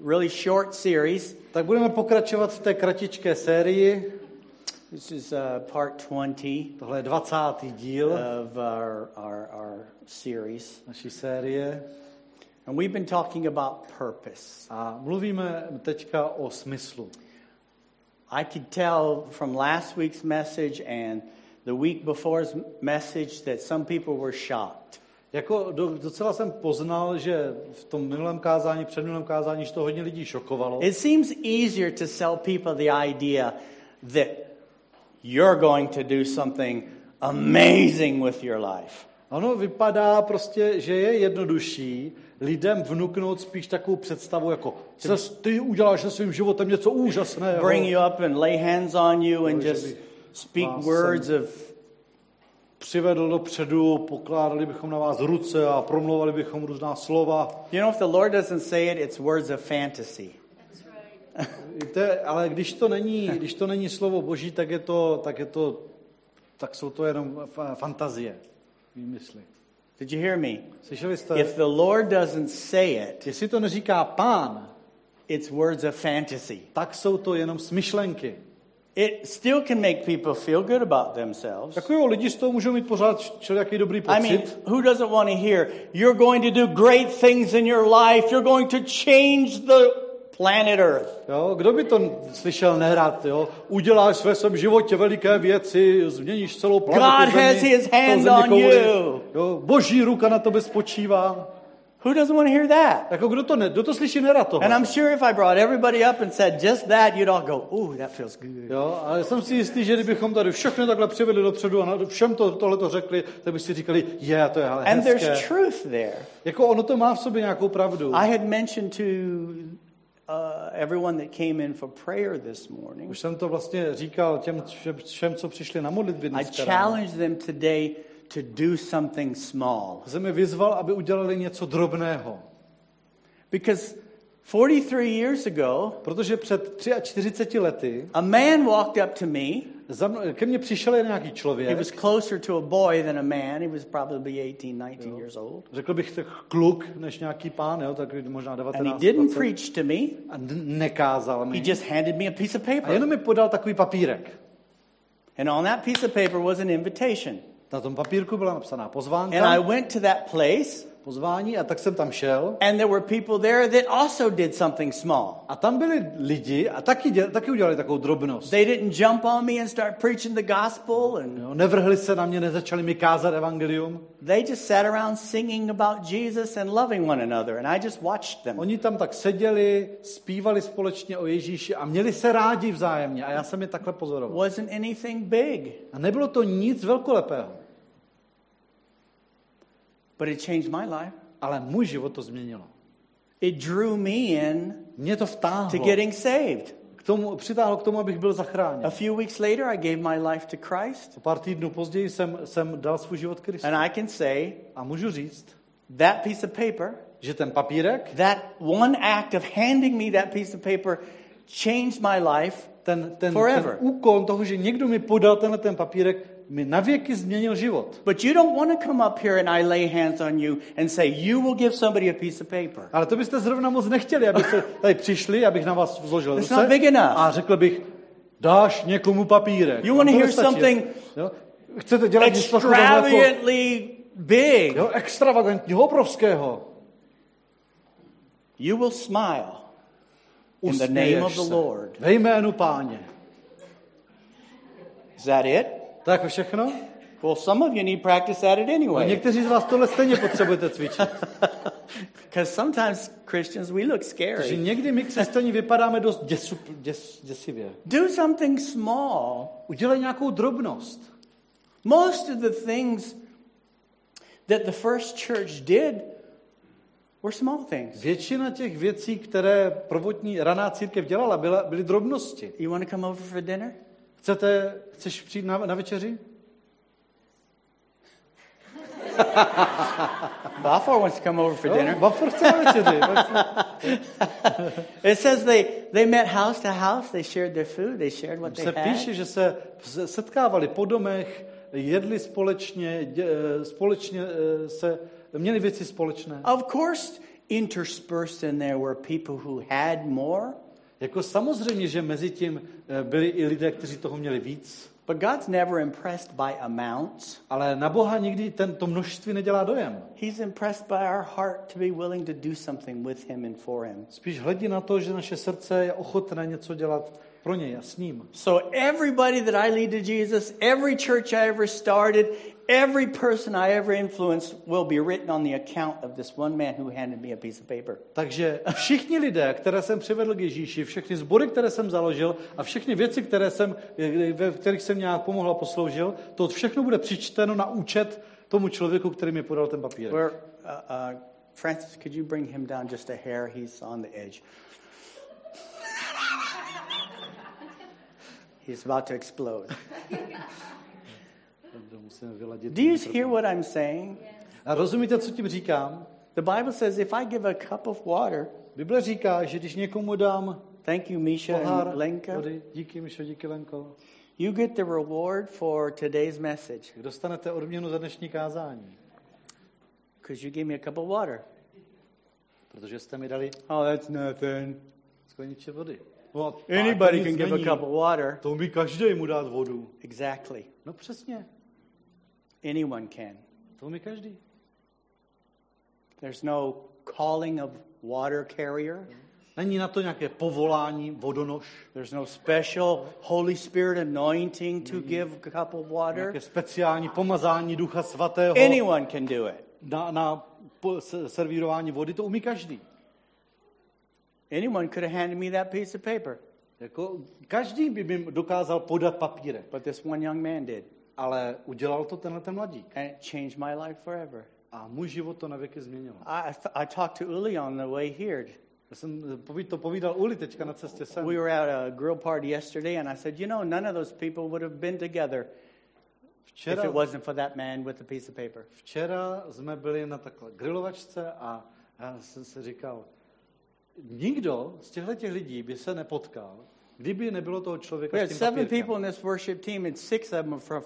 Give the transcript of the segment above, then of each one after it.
really short series. Tak budeme pokračovat v té kratičké sérii. This is uh, part 20 Tohle je 20. díl of our, our, our series. naší série. And we've been talking about purpose. A mluvíme teďka o smyslu. I could tell from last week's message and the week before's message that some people were shocked. Jako do, docela jsem poznal, že v tom minulém kázání, předminulém kázání, že to hodně lidí šokovalo. It seems easier to sell people the idea that you're going to do something amazing with your life. Ono vypadá prostě, že je jednodušší lidem vnuknout spíš takovou představu, jako "Ses- ty uděláš se svým životem něco úžasného. Bring you up and lay hands on you and just speak words of Přivedl dopředu, pokládali bychom na vás ruce a promlouvali bychom různá slova. You know, if the Lord doesn't say it, it's words of fantasy. Víte, ale když to není, když to není slovo boží, tak je to, tak je to, tak jsou to jenom fa- fantazie, výmysly. Did you hear me? Slyšeli jste? If the Lord doesn't say it, Jestli to neříká pán, it's words of fantasy. tak jsou to jenom smyšlenky. It still can make people feel good about themselves. Tak jo, lidi z toho můžou mít pořád všelijaký dobrý I pocit. mean, who doesn't want to hear, you're going to do great things in your life, you're going to change the planet Earth? Jo, kdo by to slyšel nerad, jo? Uděláš ve svém životě veliké věci, změníš celou planetu God has his hand on you. Jo, boží ruka na tobě spočívá. Who doesn't want to hear that? Jako kdo to, ne, kdo to slyší nerad toho? And I'm sure if I brought everybody up and said just that, you'd all go, ooh, that feels good. Jo, ale jsem si jistý, že kdybychom tady všechny takhle přivedli dopředu a všem to, tohle to řekli, tak si říkali, je, to je ale And hezké. there's truth there. Jako ono to má v sobě nějakou pravdu. I had mentioned to uh, everyone that came in for prayer this morning, Už jsem to vlastně říkal těm všem, co přišli na modlitby I dneska. ráno. challenged them today to do something small. Je vyzval, aby udělali něco drobného. Because 43 years ago, Protože před 43 lety a man walked up to me. za mnou, ke mně přišel nějaký He člověk, was closer to a boy than a man. He was probably 18, 19 years old. řekl bych tak kluk, než nějaký pán, jo, tak možná And he 19, didn't 20, preach to me. a nekázal He mi. just handed me a piece of A paper. jenom mi podal takový papírek. And on that piece of paper was an invitation. Na tom papírku byla napsaná And I went to that place, pozvání a tak jsem tam šel. and there were people there that also did something small. A tam byli lidi a taky, děl, taky udělali takovou drobnost. They didn't jump on me and start preaching the gospel, and Jo, nevrhli se na mě, nezačali mi kázat evangelium. they just sat around singing about Jesus and loving one another, and I just watched them. Oni tam tak seděli, zpívali společně o Ježíši a měli se rádi vzájemně. A já jsem je takhle pozoroval. Wasn't anything big, A nebylo to nic velkolepého, but it changed my life. ale můj život to změnilo. It drew me in Mě to to vtáhlo. getting saved. K tomu, přitáhlo k tomu, abych byl zachráněn. A few weeks later, I gave my life to Christ, O pár týdnů později jsem, jsem dal svůj život Kristu. and I can say A můžu říct, that piece of paper, že ten papírek, that one act of handing me that piece of paper, changed my life ten, ten, ten Forever. úkon toho, že někdo mi podal tenhle ten papírek, mi navěky změnil život. But you don't want to come up here and I lay hands on you and say, You will give somebody a piece of paper. Ale to byste zrovna moc nechtěli, abyste tady přišli, abych na vás vložil It's ruce not big enough. a řekl bych, dáš někomu papírek. You Vám to hear something Jo? Chcete dělat něco jako, Extravagantly big. jo, extravagantního, obrovského. You will smile in the name of the. Lord. Ve jménu páně. Is that it? To jako všechno? Well, some of you need practice at it No, anyway. někteří z vás tohle stejně potřebujete cvičit. Because sometimes Christians, we look Že scary. někdy my křesťaní vypadáme dost děsu, děs, děsivě. Do something small. Udělej nějakou drobnost. Most of the things that the first church did were small things. Většina těch věcí, které prvotní raná církev dělala, byla, byly drobnosti. You want to come over for dinner? Chcete, chceš přijít na, na večeři? Balfour wants to come over for dinner. It says they, they met house to house, they shared their food, they shared what they se píše, had. že se se setkávali po domech, jedli společně, společně eh, se, měli věci společné. Of course, interspersed in there were people who had more, Jako samozřejmě, že mezi tím eh, byli i lidé, kteří toho měli víc, but God's never impressed by amounts. ale na Boha nikdy ten, to množství nedělá dojem. He's impressed by our heart to be willing to do something with Him and for Him. Spíš hledí na to, že naše srdce je ochotné něco dělat pro něj a s ním. So everybody that I lead to Jesus, every church I ever started, every person I ever influenced will be written on the account of this one man who handed me a piece of paper. Takže všichni lidé, které jsem přivedl k Ježíši, všechny sbory, které jsem založil a všechny věci, které jsem, ve kterých jsem nějak pomohl a posloužil, to všechno bude přičteno na účet tomu člověku, který mi podal ten papír. Where, uh, uh, Francis, could you bring him down just a hair? He's on the edge. He's about to explode. Do you hear what I'm saying? A rozumíte, co tím říkám? The Bible says if I give a cup of water, Bible říká, že když někomu dám thank you, Misha pohár and Lenka, vody, díky Mišo, díky Lenko, you get the reward for today's message dostanete odměnu za dnešní kázání, because you gave me a cup of water. protože jste mi dali Oh, that's nothing. skleniče vody. No, a Anybody to can give a cup of water. To umí každý mu dát vodu. Exactly. No přesně, Anyone can. to umí každý. There's no calling of water carrier. Není na to nějaké povolání vodonož, There's no special Holy Spirit anointing to give a cup of water. nějaké speciální pomazání Ducha Svatého Anyone can do it. na, na servírování vody, to umí každý. Anyone could have handed me that piece of paper, Jako, každý by mi dokázal podat papírek, but this one young man did. Ale udělal to tenhle ten mladík. And it changed my life forever. A můj život to na věky změnilo. I, I talked to Uli on the way here. Já jsem to povídal Uli teďka na cestě sem. We were at a grill party yesterday, and I said, You know, none of those people would have been together if Včera, it wasn't for that man with the piece of paper. včera jsme byli na takové grilovačce a já jsem si říkal, nikdo z těchto těch lidí by se nepotkal, kdyby nebylo toho člověka We s tím seven papírkem. people in this worship team, and six of them were from,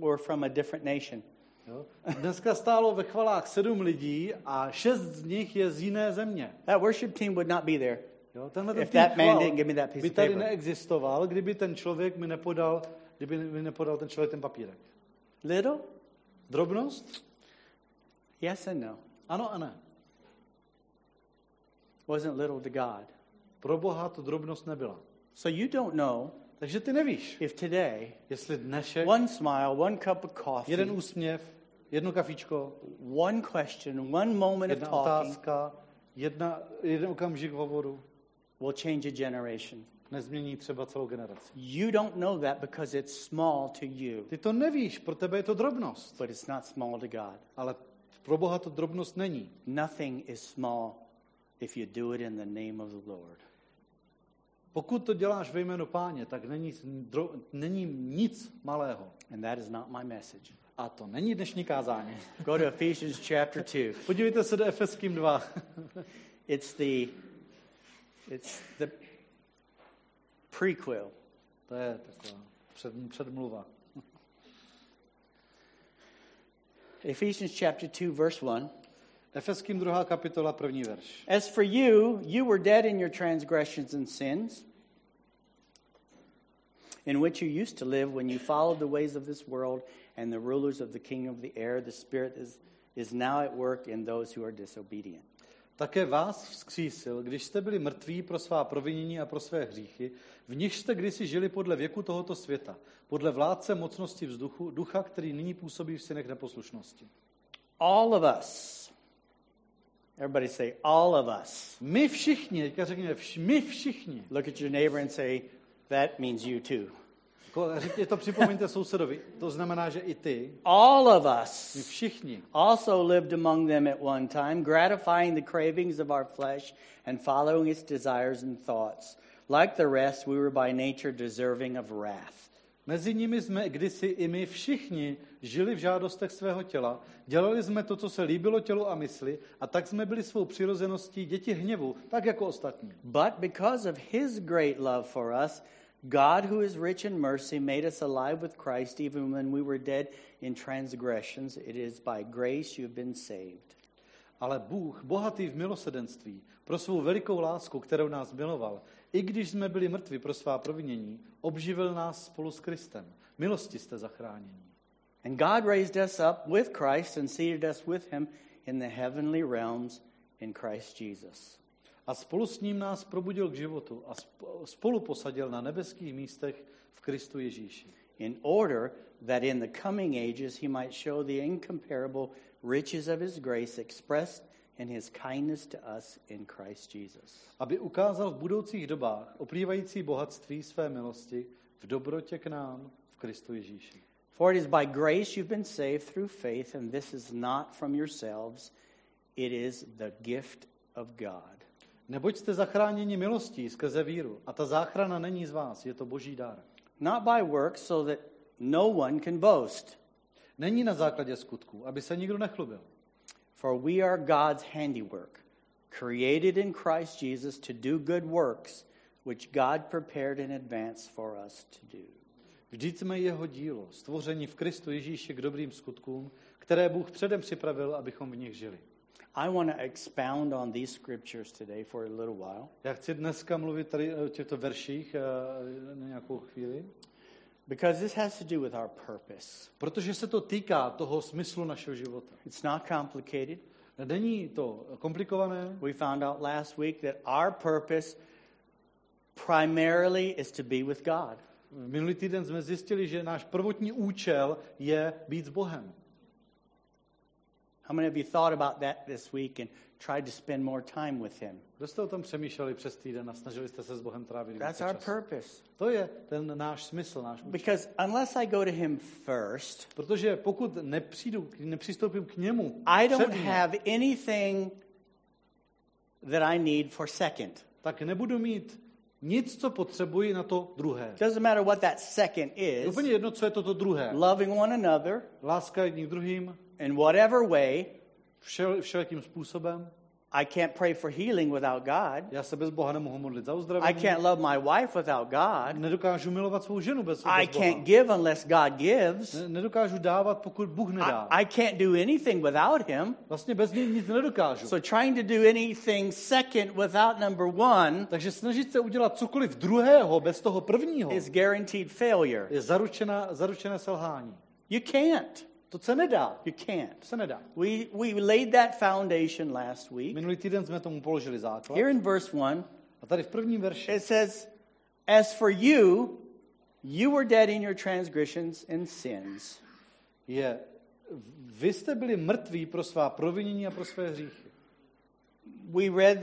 were from a different nation. Jo? Dneska stálo ve chvalách sedm lidí a šest z nich je z jiné země. That worship team would not be there Jo? Tenhle ten If tým that man didn't give me that piece by of tady paper. neexistoval, kdyby ten člověk mi nepodal, kdyby mi nepodal ten člověk ten papírek. little. Drobnost? Yes and no. Ano a ne. Wasn't little to God. Pro Boha to drobnost nebyla. So you don't know Takže ty nevíš, if today jestli dnešek, one smile, one cup of coffee, jeden úsměv, jedno kafičko, one question, one moment of jedna talking otázka, jedna, jeden okamžik hovoru will change a generation. nezmění třeba celou generaci. You don't know that because it's small to you, Ty to nevíš, pro tebe je to drobnost, but it's not small to God. ale pro Boha to drobnost není. Nothing is small if you do it in the name of the Lord. Pokud to děláš ve jménu páně, tak není, dro, není nic malého. And that is not my message. A to není dnešní kázání. Go to Ephesians chapter 2. Podívejte se do Efeským 2. It's the it's the prequel. To je taková před, předmluva. Ephesians chapter 2 verse 1. Efeským 2. kapitola, první verš. As for you, you were dead in your transgressions and sins, in which you used to live when you followed the ways of this world and the rulers of the kingdom of the air. The Spirit is, is now at work in those who are disobedient. Také vás vzkřísil, když jste byli mrtví pro svá provinění a pro své hříchy, v nich jste kdysi žili podle věku tohoto světa, podle vládce mocnosti vzduchu, ducha, který nyní působí v synech neposlušnosti. All of us, everybody say, all of us. My všichni, teďka řekněme, vš, my všichni, Look at your neighbor and say, that means you too. Řekně to připomeňte sousedovi, to znamená, že i ty, All of my us všichni, also lived among them at one time, gratifying the cravings of our flesh and following its desires and thoughts. Like the rest, we were by nature deserving of wrath. Mezi nimi jsme kdysi i my všichni žili v žádostech svého těla, dělali jsme to, co se líbilo tělu a mysli, a tak jsme byli svou přirozeností děti hněvu, tak jako ostatní. But because of his great love for us, God, who is rich in mercy, made us alive with Christ even when we were dead in transgressions. It is by grace you have been saved. Ale Bůh, bohatý v milosedenství, pro svou velikou lásku, kterou nás miloval, i když jsme byli mrtvi pro svá provinění, obživil nás spolu s Kristem. Milosti jste zachráněni. And God raised us up with Christ and seated us with him in the heavenly realms in Christ Jesus. A spolu s ním nás probudil k životu a spolu posadil na nebeských místech v Kristu Ježíši. In order that in the coming ages he might show the incomparable riches of his grace expressed in his kindness to us in Christ Jesus. Aby ukázal v budoucích dobách oplývající bohatství své milosti v dobrotě k nám v Kristu Ježíši. For it is by grace you've been saved through faith, and this is not from yourselves, it is the gift of God. Neboť jste zachráněni milostí skrze víru, a ta záchrana není z vás, je to boží dar. Not by works, so that no one can boast. Není na základě skutků, aby se nikdo nechlubil. For we are God's handiwork, created in Christ Jesus to do good works, which God prepared in advance for us to do. Vždyť jsme jeho dílo, stvoření v Kristu Ježíši k dobrým skutkům, které Bůh předem připravil, abychom v nich žili. I want to expound on these scriptures today for a little while. Já chci dneska mluvit tady o těchto verších uh, na nějakou chvíli. Because this has to do with our purpose. Protože se to týká toho smyslu našeho života. It's not complicated. Není to komplikované. We found out last week that our purpose primarily is to be with God. Minulý týden jsme zjistili, že náš prvotní účel je být s Bohem. How many of you thought about that this week and tried to spend more time with him? Kdo jste o tom přemýšleli přes týden a snažili jste se s Bohem trávit That's our purpose. To je ten náš smysl, náš účel. Because unless I go to him first, Protože pokud nepřijdu, nepřistoupím k němu I don't have anything that I need for second. tak nebudu mít nic, co potřebuji na to druhé. Doesn't matter what that second is. úplně jedno, co je toto druhé. Loving one another Láska jedním druhým, in whatever way. vše, všelijakým způsobem. I can't pray for healing without God. Já se bez Boha nemohu modlit za I uzdravení. can't love my wife without God. Nedokážu milovat svou ženu bez, I bez Boha. can't give unless God gives. Ne- Nedokážu dávat, pokud Bůh nedá. I, I can't do anything without him. Vlastně bez něj nic nedokážu. So trying to do anything second without number one Takže snažit se udělat cokoliv druhého bez toho prvního is guaranteed failure. je zaručená, zaručené selhání. You can't. To se nedá. You can't. Se nedá. We, we laid that foundation last week. Minulý týden jsme tomu položili základ. Here in verse 1, A tady v prvním verši it says, As for you, you were dead in your transgressions and sins. je, vy jste byli mrtví pro svá provinění a pro své hříchy. We read,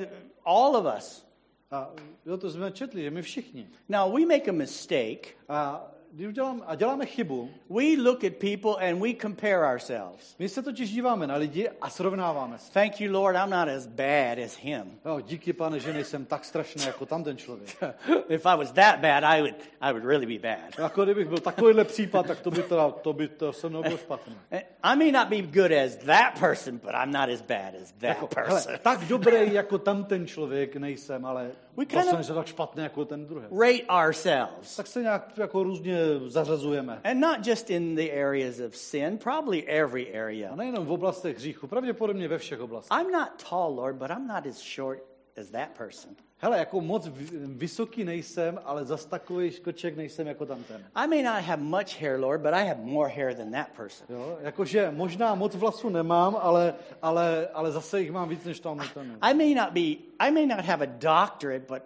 all of us. A jo, to jsme četli, že my všichni. Now, we make a mistake. A, když udělám, a děláme chybu, We look at people and we compare ourselves. my se totiž díváme na lidi a srovnáváme se. Thank you, Lord, I'm not as bad as him. Jo, díky pane, že nejsem tak strašný jako tam ten člověk. if I was that bad, I would, I would really be bad. Jako kdybych byl takovýhle případ, tak to by, teda, to by to se mnou bylo špatné. I may not be good as that person, but I'm not as bad as that Jako, person. hele, tak dobrý jako tam ten člověk nejsem, ale We vlastně kinda- nejsem tak špatný jako ten druhý. Rate ourselves. Tak se nějak jako různě zařazujeme. And not just in the areas of sin, probably every A area. nejenom v oblastech hříchu, pravděpodobně ve všech oblastech. I'm not tall, Lord, but I'm not as short as that person. Hele, jako moc vy- vysoký nejsem, ale zas takový škoček nejsem jako tam ten. I may not have much hair, Lord, but I have more hair than that person. Jo? Jakože možná moc vlasů nemám, ale, ale, ale zase jich mám víc než tam ten. I may not be, I may not have a doctorate, but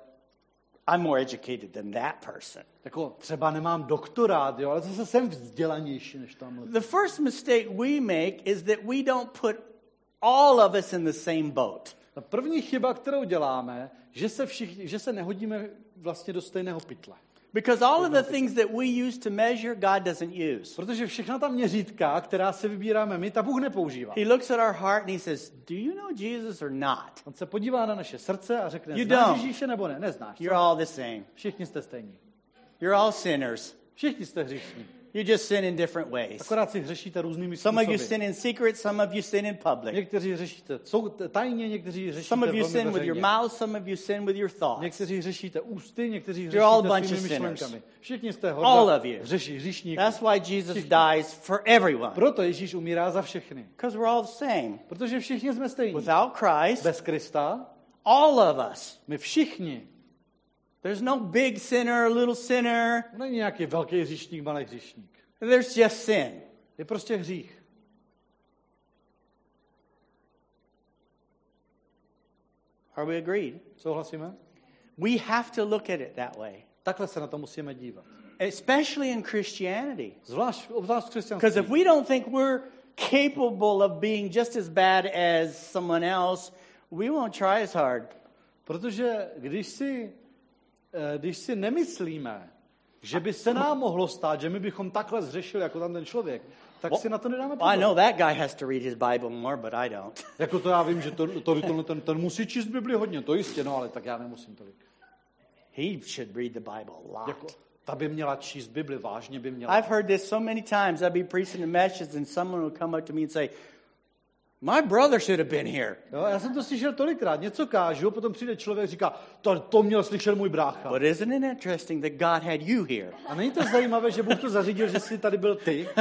I'm more educated than that person. Jako třeba nemám doktorát, jo, ale zase jsem vzdělanější než tam. The first mistake we make is that we don't put all of us in the same boat. Ta první chyba, kterou děláme, že se, všichni, že se nehodíme vlastně do stejného pytle. Because all of the things that we use to measure, God doesn't use. Protože všechna ta měřítka, která si vybíráme my, ta Bůh nepoužívá. He looks at our heart and he says, Do you know Jesus or not? On se podívá na naše srdce a řekne, You znáš. Ježíše nebo ne? Neznáš. You're all the same. Všichni jste stejní. You're all sinners. Všichni jste hříšní. You just sin in different ways. Akorát si hřešíte různými Some of you způsoby. sin in secret, some of you sin in public. Někteří řešíte sou- tajně, někteří řešíte Some of you sin with your mouth, some of you sin with your thoughts. Někteří řešíte ústy, někteří You're all bunch of sinners. myšlenkami. Všichni jste All horda, of you. řeší, hříšníků. That's why Jesus dies for everyone. Proto Ježíš umírá za všechny. Because we're all the same. Protože všichni jsme stejní. Without Christ, Bez Krista all of us. my všichni. There's no big sinner, little sinner. Není nějaký velký hříšník, malý hříšník. There's just sin. Je prostě hřích. Are we agreed? Souhlasíme? We have to look at it that way, Takhle se na to musíme dívat. especially in Christianity. Zvlášť, obzvlášť v Because křesťanství. if we don't think we're capable of being just as bad as someone else, we won't try as hard. Protože když si, když si nemyslíme, že by se nám mohlo stát, že my bychom takhle zřešili jako tam ten člověk, tak si na to nedáme I know pozor. that guy has to read his Bible more, but I don't. Jako to já vím, že to, to, to, ten, ten musí číst Bibli hodně, to jistě, no ale tak já nemusím tolik. He should read the Bible a lot. Jako, ta by měla číst Bibli, vážně by měla. I've heard this so many times. I'd be preaching the message, and someone would come up to me and say, My brother should have been here. Jo, já jsem to slyšel tolikrát, něco kážu, potom přijde člověk a říká, to, to měl slyšet můj brácha. But isn't it interesting that God had you here? A není to zajímavé, že Bůh to zařídil, že jsi tady byl ty?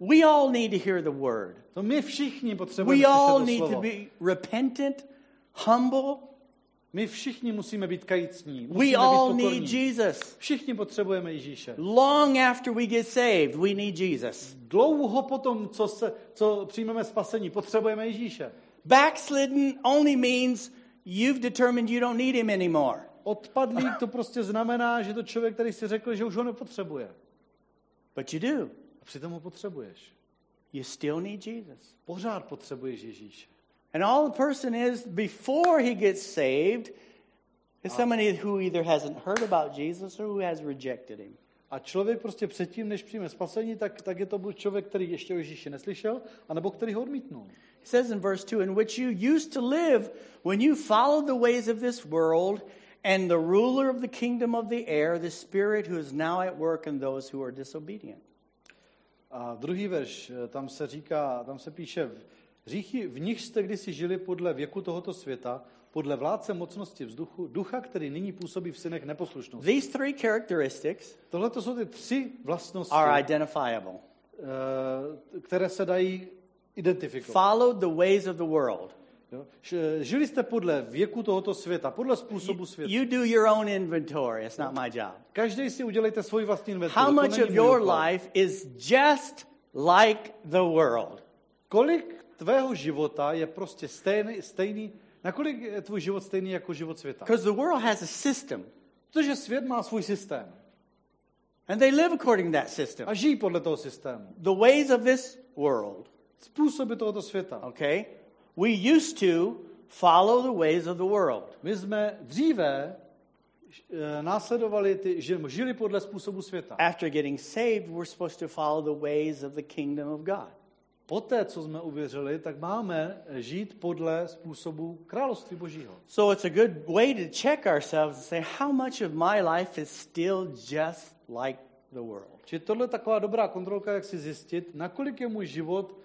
We all need to hear the word. To my všichni potřebujeme We all slyšet need to be repentant, humble. My všichni musíme být kajícní, We musíme all být need. Jesus. Všichni potřebujeme Ježíše. Long after we get saved, we need Jesus. Dlouho potom, co, se, co přijmeme spasení, potřebujeme Ježíše. Backslidden only means you've determined you don't need him anymore. Odpadlík to prostě znamená, že to člověk, který si řekl, že už ho nepotřebuje. But you do. A přitom ho potřebuješ. You still need Jesus. Pořád potřebuješ Ježíše. And all the person is before he gets saved is somebody who either hasn't heard about Jesus or who has rejected him. A člověk prostě předtím, než přijme spasení, tak, tak je to buď člověk, který ještě o Ježíši neslyšel, anebo který ho odmítnul. It says in verse 2 in which you used to live when you followed the ways of this world and the ruler of the kingdom of the air, the spirit who is now at work in those who are disobedient. A druhý verš, eh, tam se říká, tam se píše, hříchy, v nich jste kdysi žili podle věku tohoto světa, podle vládce mocnosti vzduchu, ducha, který nyní působí v synech neposlušnosti. These three characteristics Tohle to jsou ty tři vlastnosti, are identifiable. eh, které se dají identifikovat. Followed the ways of the world. Jo? Žili jste podle věku tohoto světa, podle způsobu světa. You do your own inventory. It's not my job. Každý si udělejte svůj vlastní inventuru. How much of your life is just like the world? Kolik tvého života je prostě stejný, stejný nakolik je tvůj život stejný jako život světa? Because the world has a system, Protože svět má svůj systém and they live according to that system. a žijí podle toho systému. The ways of this world, Způsoby tohoto světa. okay? We used to follow the ways of the world. My jsme dříve eh, následovali, ty, že- žili podle způsobu světa. After getting saved, we're supposed to follow the ways of the kingdom of God. Poté, co jsme uvěřili, tak máme žít podle způsobu království božího. So it's a good way to check ourselves and say, how much of my life is still just like the world? Či tohle je taková dobrá kontrolka, jak si zjistit, nakolik je můj život,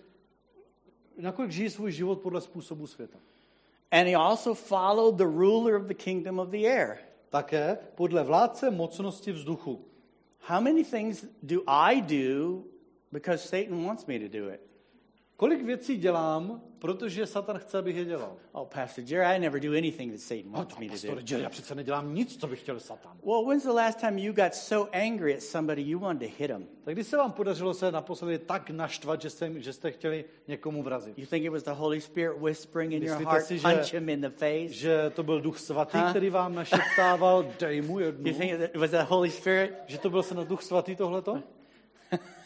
nakolik žijí svůj život podle způsobu světa. And he also followed the ruler of the kingdom of the air. Také podle vládce mocnosti vzduchu. How many things do I do because Satan wants me to do it? Kolik věcí dělám, protože Satan chce, abych je dělal? Oh, Pastor Jerry, I never do anything that Satan No, wants me to do. pastor Jerry, já přece nedělám nic, co by chtěl Satan. Well, when's the last time you got so angry at somebody you wanted to hit him? Tak když se vám podařilo se naposledy tak naštvat, že jste, že jste chtěli někomu vrazit? You think it was the Holy Spirit whispering in your Myslíte heart, si, že- punch him in the face? Že to byl duch svatý, Ha? který vám našeptával, dej mu jednu. You think it was the Holy Spirit? Že to byl snad duch svatý tohleto?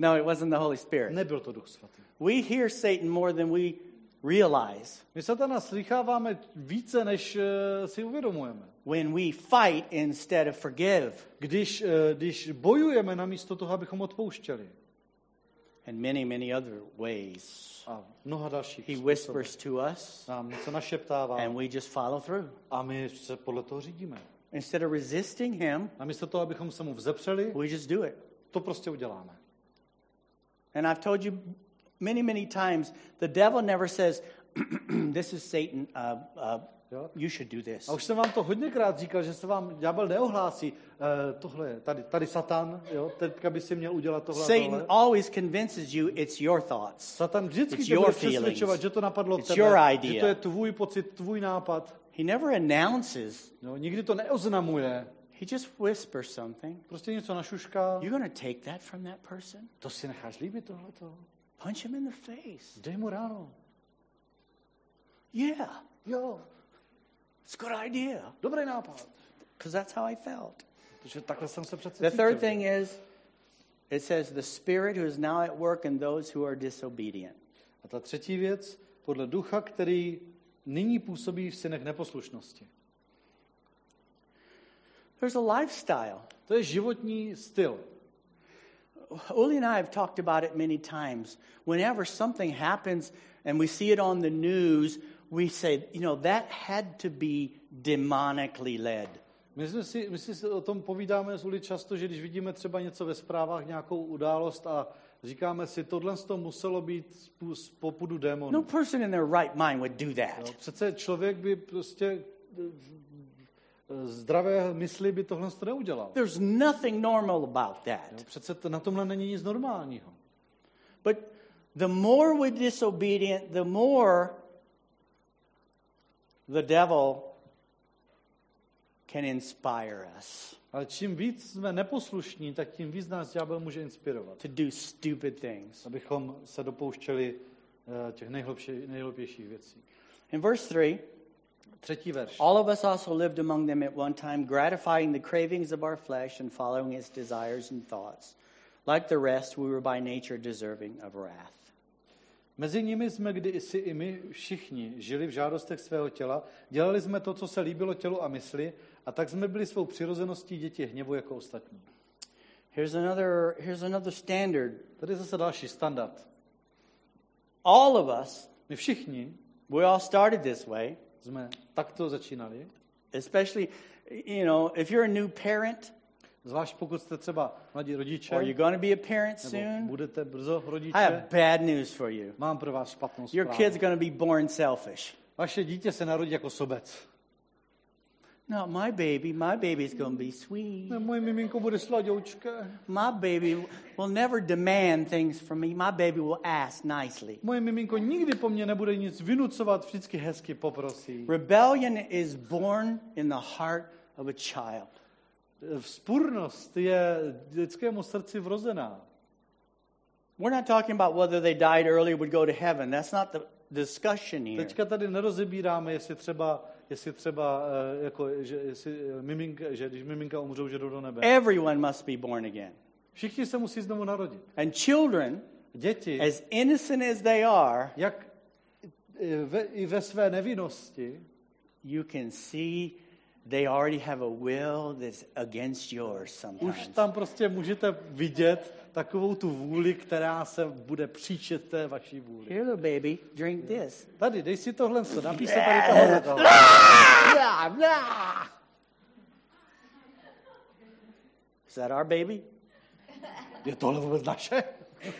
No, it wasn't the Holy Spirit. Nebyl to duch svatý. We hear Satan more than we realize My satana slycháváme více, než eh, si uvědomujeme. when we fight instead of forgive. Když, eh, když bojujeme namísto toho, abychom odpouštěli. And many, many other ways. A mnoha dalších He whispers to us, Nám něco našeptává and we just follow through. a my se podle toho řídíme. instead of resisting him, A místo toho, abychom se mu vzepřeli, we just do it. to prostě uděláme. And I've told you many, many times, the devil never says, This is Satan, uh, uh, you should do this. A už jsem vám to hodněkrát říkal, že se vám ďábel neohlásí, e, tohle tady, tady Satan, jo, teďka by si měl udělat tohle Satan tohle. always convinces you it's your thoughts. Satan vždycky It's tě bude your přesvědčovat, feelings. že to napadlo It's tebe, your že idea. to je tvůj pocit, tvůj nápad. He never announces, Jo, nikdy to neoznamuje, he just whispers something. prostě něco našušká. You're going to take that from that person? To si necháš líbit tohleto? Punch him in the face. Dej mu ráno. Yeah, Jo, it's a good idea. dobrý nápad. Because that's how I felt. Protože takhle jsem se přece The cítil. third thing is, it says, the Spirit who is now at work in those who are disobedient. A ta třetí věc, podle ducha, který nyní působí v synech neposlušnosti. There's a lifestyle. To je životní styl. Uli and I have talked about it many times. Whenever something happens and we see it on the news, we say, you know, that had to be demonically led. My, jsme si, my si o tom povídáme z Uli často, že když vidíme třeba něco ve zprávách, nějakou událost a říkáme si, tohle toho muselo být z z popudu démonů. No person in their right mind would do that. přece člověk by prostě zdravé mysli by tohle to neudělal. There's nothing normal about Jo, that. přece to, na tomhle není nic normálního. But the more we're disobedient, the more the devil can inspire us Ale čím víc jsme neposlušní, tak tím víc nás ďábel může inspirovat. to do stupid things. Abychom se dopouštěli eh, těch nejhlubší, nejhlubějších věcí. In verse 3, Třetí verš. all of us also lived among them at one time, gratifying the cravings of our flesh and following its desires and thoughts. Like the rest, we were by nature deserving of wrath. Mezi nimi jsme kdysi i my všichni žili v žádostech svého těla, dělali jsme to, co se líbilo tělu a mysli, a tak jsme byli svou přirozeností děti hněvu jako ostatní. Here's another, here's another standard. Tady je zase další standard. All of us, My všichni we all started this way, jsme takto začínali, especially, you know, if you're a new parent zvlášť pokud jste třeba mladí rodiče, or you're going to be a parent soon, budete brzo I rodiče, have bad news for you. mám pro vás špatnou Your zprávu. kid's going to be born selfish. Vaše dítě se narodí jako sobec. No, my baby, my baby's going to be sweet. Moje miminko bude sladoučké. My baby will never demand things from me. My baby will ask nicely. Moje miminko nikdy po mně nebude nic vynucovat, vždycky hezky poprosí. Rebellion is born in the heart of a child. Vzpurnost je lidskému srdci vrozená. We're not talking about whether they died early would go to heaven. That's not the discussion here. Teďka tady nerozebíráme, jestli třeba, jestli třeba eh, jako, že, jestli eh, miminka, že když miminka umřou, že jdou do nebe. Everyone must be born again. Všichni se musí znovu narodit. And children, Děti, as innocent as they are, jak eh, ve, i ve své nevinnosti, you can see they already have a will that's against yours už sometimes. tam prostě můžete vidět takovou tu vůli, která se bude příčet té vaší vůli. Here, little baby, drink this. Tady, dej si tohle, co napíš se tady tohle. tohle. Blah, blah. Is that our baby? Je tohle vůbec naše?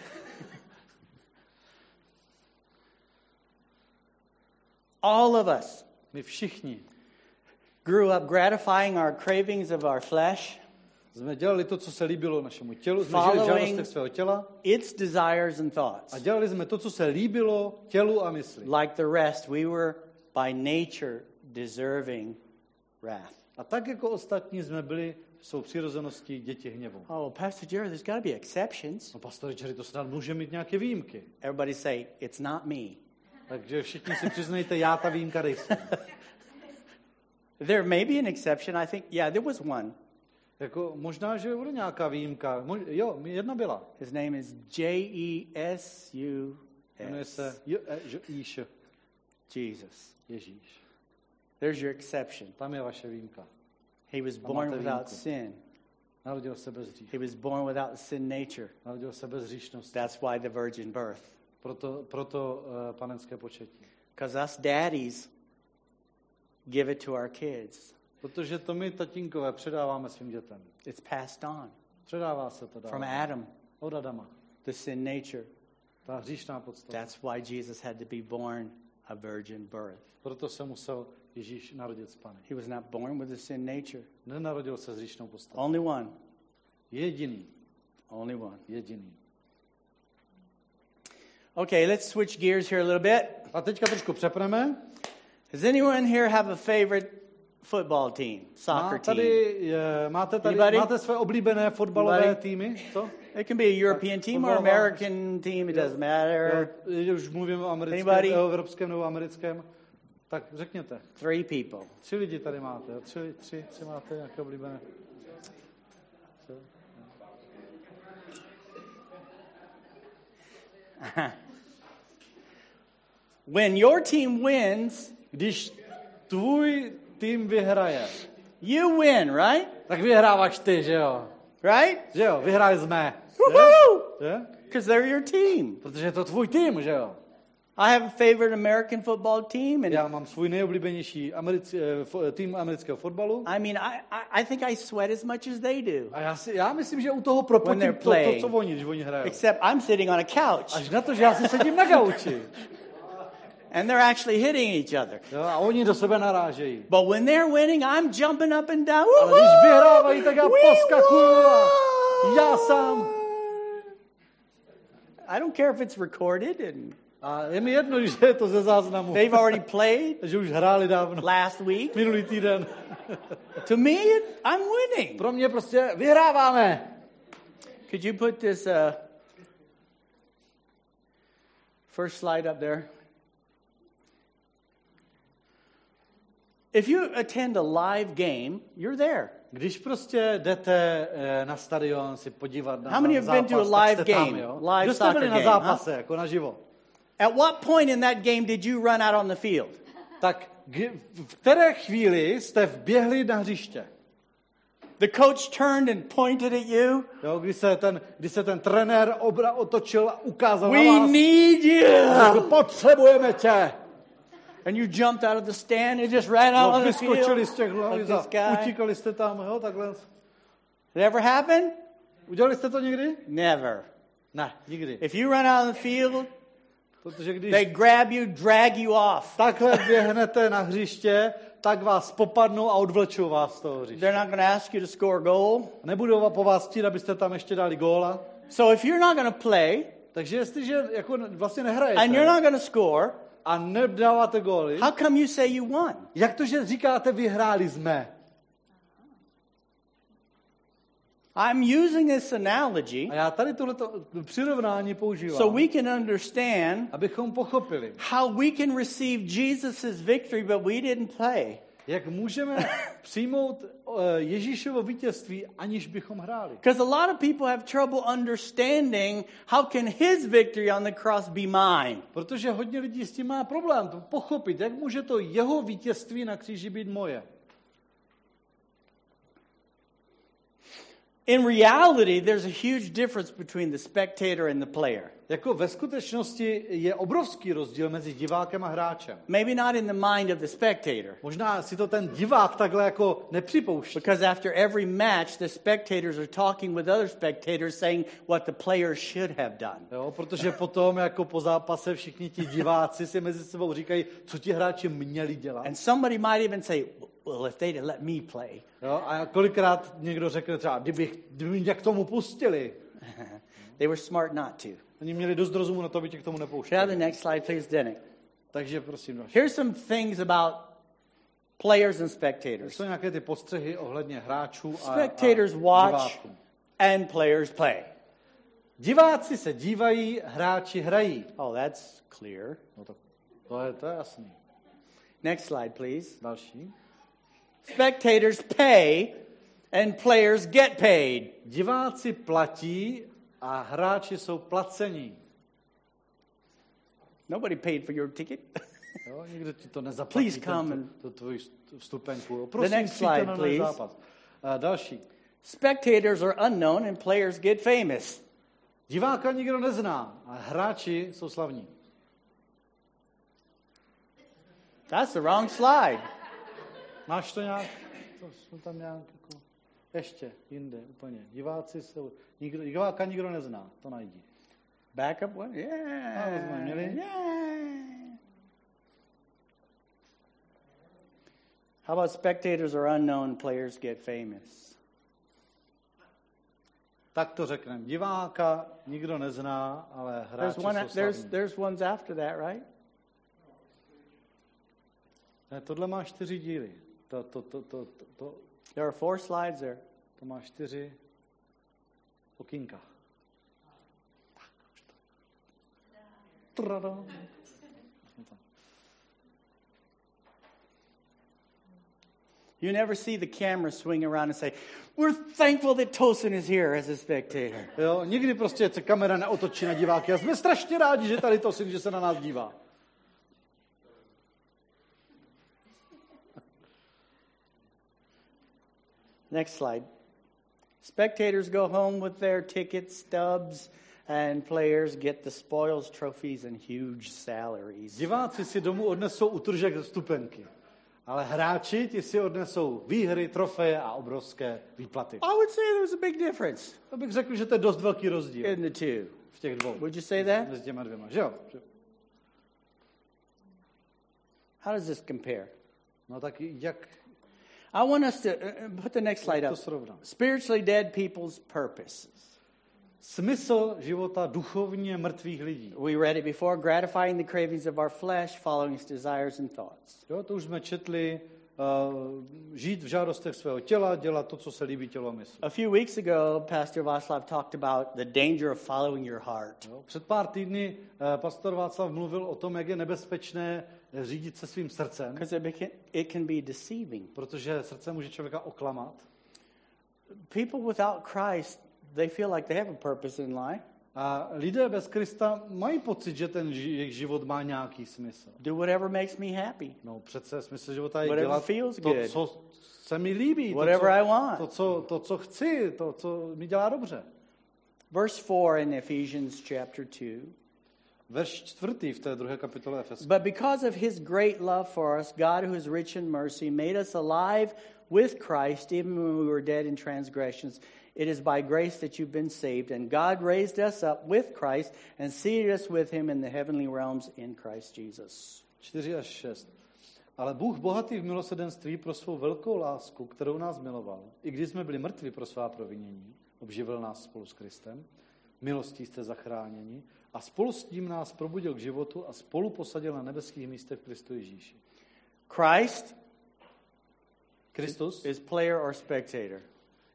All of us My všichni grew up gratifying our cravings of our flesh, jsme dělali to, co se líbilo našemu tělu, jsme žili v žádostech svého těla its desires and thoughts. a dělali jsme to, co se líbilo tělu a mysli. Like the rest, we were by nature deserving wrath. A tak jako ostatní jsme byli svou přirozeností děti hněvu. Oh, Pastor Jerry, there's got to be exceptions. No pastor Jerry, to snad může mít nějaké výjimky. Everybody say, it's not me. Takže všichni si přiznejte, já ta výjimka nejsem. There may be an exception. I think, yeah, there was one. Jako, možná, že bude nějaká výjimka. Mož, jo, jedna byla. His name is J E S U Jmenuje se e, Jíš, Jesus. Ježíš. There's your exception. Tam je vaše výjimka. He was Tam born without sin. Narodil se bez hřích. He was born without sin nature. Narodil se bez hříšnosti. That's why the virgin birth. Proto, proto uh, panenské početí. Because us daddies give it to our kids. Protože to my, tatínkové, předáváme svým dětem. It's passed on Předává se to dál. from Adam, Od Adama. the sin nature. Ta hříšná podstata. That's why Jesus had to be born a virgin birth. Proto se musel Ježíš narodit z Pany. He was not born with a sin nature. Nenarodil se s hříšnou podstatou. Only one. Jediný. Only one. Jediný. Okay, let's switch gears here a little bit. A teďka trošku přepneme. Does anyone here have a favorite football team, Má soccer tady, team? je, máte tady Anybody? máte své oblíbené fotbalové Anybody? týmy? Co? It can be a European team or American team, it doesn't matter. Jo, už mluvím o americkém, Anybody? o evropském nebo americkém. Tak řekněte. Three people. Tři lidi tady máte. Tři, tři, tři máte nějaké oblíbené. When your team wins, Když tvůj tým vyhraje, you win, right? tak vyhráváš ty, že jo? Right? Že jo, vyhráli jsme. Because they're your team. Protože je to tvůj tým, že jo? I have a favorite American football team, and Já mám svůj nejoblíbenější americ, eh, fo- tým amerického fotbalu. I mean, I, I, I think I sweat as much as they do. A já, si, já myslím, že u toho propotím to, to, co oni, když oni hrajou. Except I'm sitting on a couch, Až na to, že já si sedím na gauči. and they're actually hitting each other. A oni do sebe narážejí. But when they're winning, I'm jumping up and down. Ale když vyhrávají, tak já poskakuju já sám. I don't care if it's recorded and A je mi jedno, že je to ze záznamu. they've already played Že už hráli dávno. last week. Minulý týden. To me, I'm winning. Pro mě prostě vyhráváme. Could you put this uh, first slide up there? If you attend a live game, you're there. Když prostě jdete eh, na stadion si podívat na, How many have been to a live game? Live Kdo jste byli na game, zápase, jako na živo? At what point in that game did you run out on the field? Tak v které chvíli jste vběhli na hřiště? The coach turned and pointed at you. Jo, kdy, se ten, kdy se ten trenér obra otočil a ukázal We na vás. need Řekl, you. potřebujeme tě. And you jumped out of the stand and just ran out No, on the field. z těch like hlavic a this guy. utíkali jste tam, jo, takhle. Did it ever happen? Udělali jste to někdy? Never. Ne, nikdy. If you run out on the field, Protože když they grab you, drag you off. takhle běhnete na hřiště, tak vás popadnou a odvlečou vás z toho hřiště. They're not going to ask you to score a goal. Nebudou po vás chtít, abyste tam ještě dali góla. So if you're not going to play Takže jestliže jako vlastně nehrajete and you're not going to score, a nedáváte góly, how come you say you won? jak to, že říkáte, vyhráli jsme? I'm using this analogy A já tady tohleto přirovnání používám, so we can understand abychom pochopili, how we can receive Jesus' victory, but we didn't play. Jak můžeme přijmout eh, Ježíšovo vítězství, aniž bychom hráli. Because a lot of people have trouble understanding how can his victory on the cross be mine? Protože hodně lidí s tím má problém to pochopit, jak může to jeho vítězství na kříži být moje. In reality, there's a huge difference between the spectator and the player. Jako ve skutečnosti je obrovský rozdíl mezi divákem a hráčem. Maybe not in the mind of the spectator. Možná si to ten divák takhle jako nepřipouští. Because after every match, the spectators are talking with other spectators saying what the player should have done. Jo, protože potom jako po zápase všichni ti diváci si mezi sebou říkají, co ti hráči měli dělat. And somebody might even say, well, if they'd let me play, Jo, a kolikrát někdo řekne třeba, kdyby, kdyby mě k tomu pustili, they were smart not to. Oni měli dost rozumu na to, aby tě k tomu nepouštěli. the next slide, please, Denny? Takže prosím, další. Here's some things about players and To spectators. jsou nějaké ty postřehy ohledně hráčů a, Spectators a watch diváků. and players play. Diváci se dívají, hráči hrají. Oh, that's clear. No to, to, je, to je jasný. Next slide, please. Další. Spectators pay and players get paid. Diváci platí a hráči jsou placení. Nobody paid for your ticket. Jo, nikdo ti to nezaplatí, Please come ten, tu, tu tvoji vstupenku. Prosím, next přijďte slide, na please. zápas. A další. Spectators are unknown and players get famous. Diváka nikdo nezná a hráči jsou slavní. That's the wrong slide. Máš to nějak? to tam nějak. Ještě, jinde, úplně. Diváci jsou... Nikdo, diváka nikdo nezná, to najdi. Backup one? Yeah. Was mine, really? Yeah. How about spectators or unknown players get famous? Tak to řekneme. Diváka nikdo nezná, ale There's hráči one jsou there's there's ones after that, right? Ne, tohle má čtyři díly. To, to, to, to, to, to, There are four slides there. to má čtyři okýnka. You never see the camera swing around and say, "We're thankful that Tosin is here as a spectator." Jo, nikdy prostě se kamera neotočí na diváky a jsme strašně rádi, že tady to syn, že se na nás dívá. Next slide. Spectators go home with their ticket stubs, and players get the spoils, trophies, and huge salaries. Diváci si domů odnesou utržek vstupenky. Ale hráči ti si odnesou výhry, trofeje a obrovské výplaty. I would say there's a big difference To bych řekl, že to je dost velký rozdíl in the two. v těch dvou. Would you say that? Mezi těma dvěma, že jo? Že- How does this compare? No tak jak I want us to uh, uh, put the next slide up. Spiritually dead people's purposes. Smysl života duchovně mrtvých lidí. We read it before gratifying the cravings of our flesh, following its desires and thoughts. Jo, to už jsme četli. Žít v žádostech svého těla, dělat to, co se líbí tělo a mysli. A few weeks ago, Pastor Václav talked about the danger of following your heart. Jo, před pár týdny uh, pastor Václav mluvil o tom, jak je nebezpečné řídit se svým srdcem, Because it, it can be deceiving. protože srdce může člověka oklamat. People without Christ, they feel like they have a purpose in life. A lidé bez Krista mají pocit, že ten jejich život má nějaký smysl. Do whatever makes me happy. No přece smysl života je Whatever dělat feels to, good. co se mi líbí, to Whatever co, I want. to, co, to, co chci, to, co mi dělá dobře. Verse 4 in Ephesians chapter 2. Verš čtvrtý v té druhé kapitole Efesků. But because of his great love for us, God, who is rich in mercy, made us alive with Christ even when we were dead in transgressions. It is by grace that you've been saved. And God raised us up with Christ and seated us with him in the heavenly realms in Christ Jesus. 4 až 6. Ale Bůh bohatý v milosedenství pro svou velkou lásku, kterou nás miloval, i když jsme byli mrtvi pro svá provinění, obživil nás spolu s Kristem, milostí jste zachráněni a spolu s tím nás probudil k životu a spolu posadil na nebeských místech v Kristu Ježíši. Christ Kristus, is player or spectator.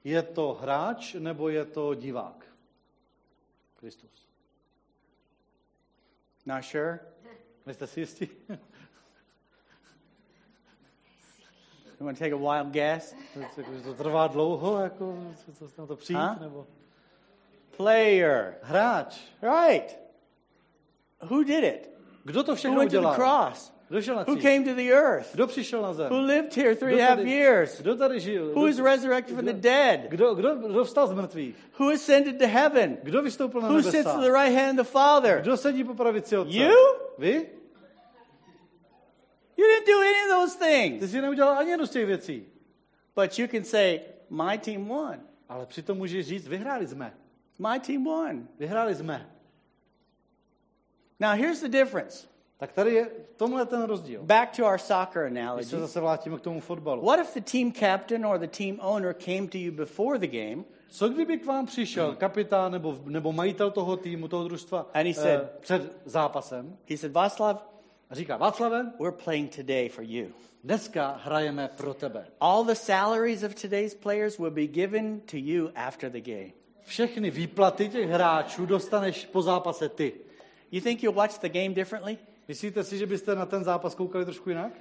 Je to hráč nebo je to divák? Kristus. Not sure? Nejste si jistí? You want to take a wild guess? To trvá dlouho, jako co- co na to přijít? Ha? Nebo... Player. Hráč. Right. Who did it? Kdo to Who všechno went to the cross? Who came to the earth? Kdo přišel na zem? Who lived here three and a half years? Kdo tady žil? Who Kdo, resurrected from the dead? kdo, kdo, kdo vstal z mrtvých? Who ascended to heaven? Kdo vystoupil na Who sits to the right hand of the Father? Kdo sedí po pravici otce? You? Vy? You didn't do any of those Ty things. jsi neudělal ani jednu z těch věcí. But you can say, my team won. Ale přitom můžeš říct, vyhráli jsme. My team won. Vyhráli jsme. Now here's the difference. Tak tady je tomhle ten rozdíl. Back to our soccer Když analogy. se zase vrátíme k tomu fotbalu. What if the team captain or the team owner came to you before the game Co kdyby k vám přišel kapitán nebo, nebo majitel toho týmu, toho družstva And he said- eh, před zápasem He said, Václav, a říká, Václave, we're playing today for you. dneska hrajeme pro tebe. All the salaries of today's players will be given to you after the game. Všechny výplaty těch hráčů dostaneš po zápase ty. You think you'll watch the game differently? Myslíte si, že byste na ten zápas koukali trošku jinak?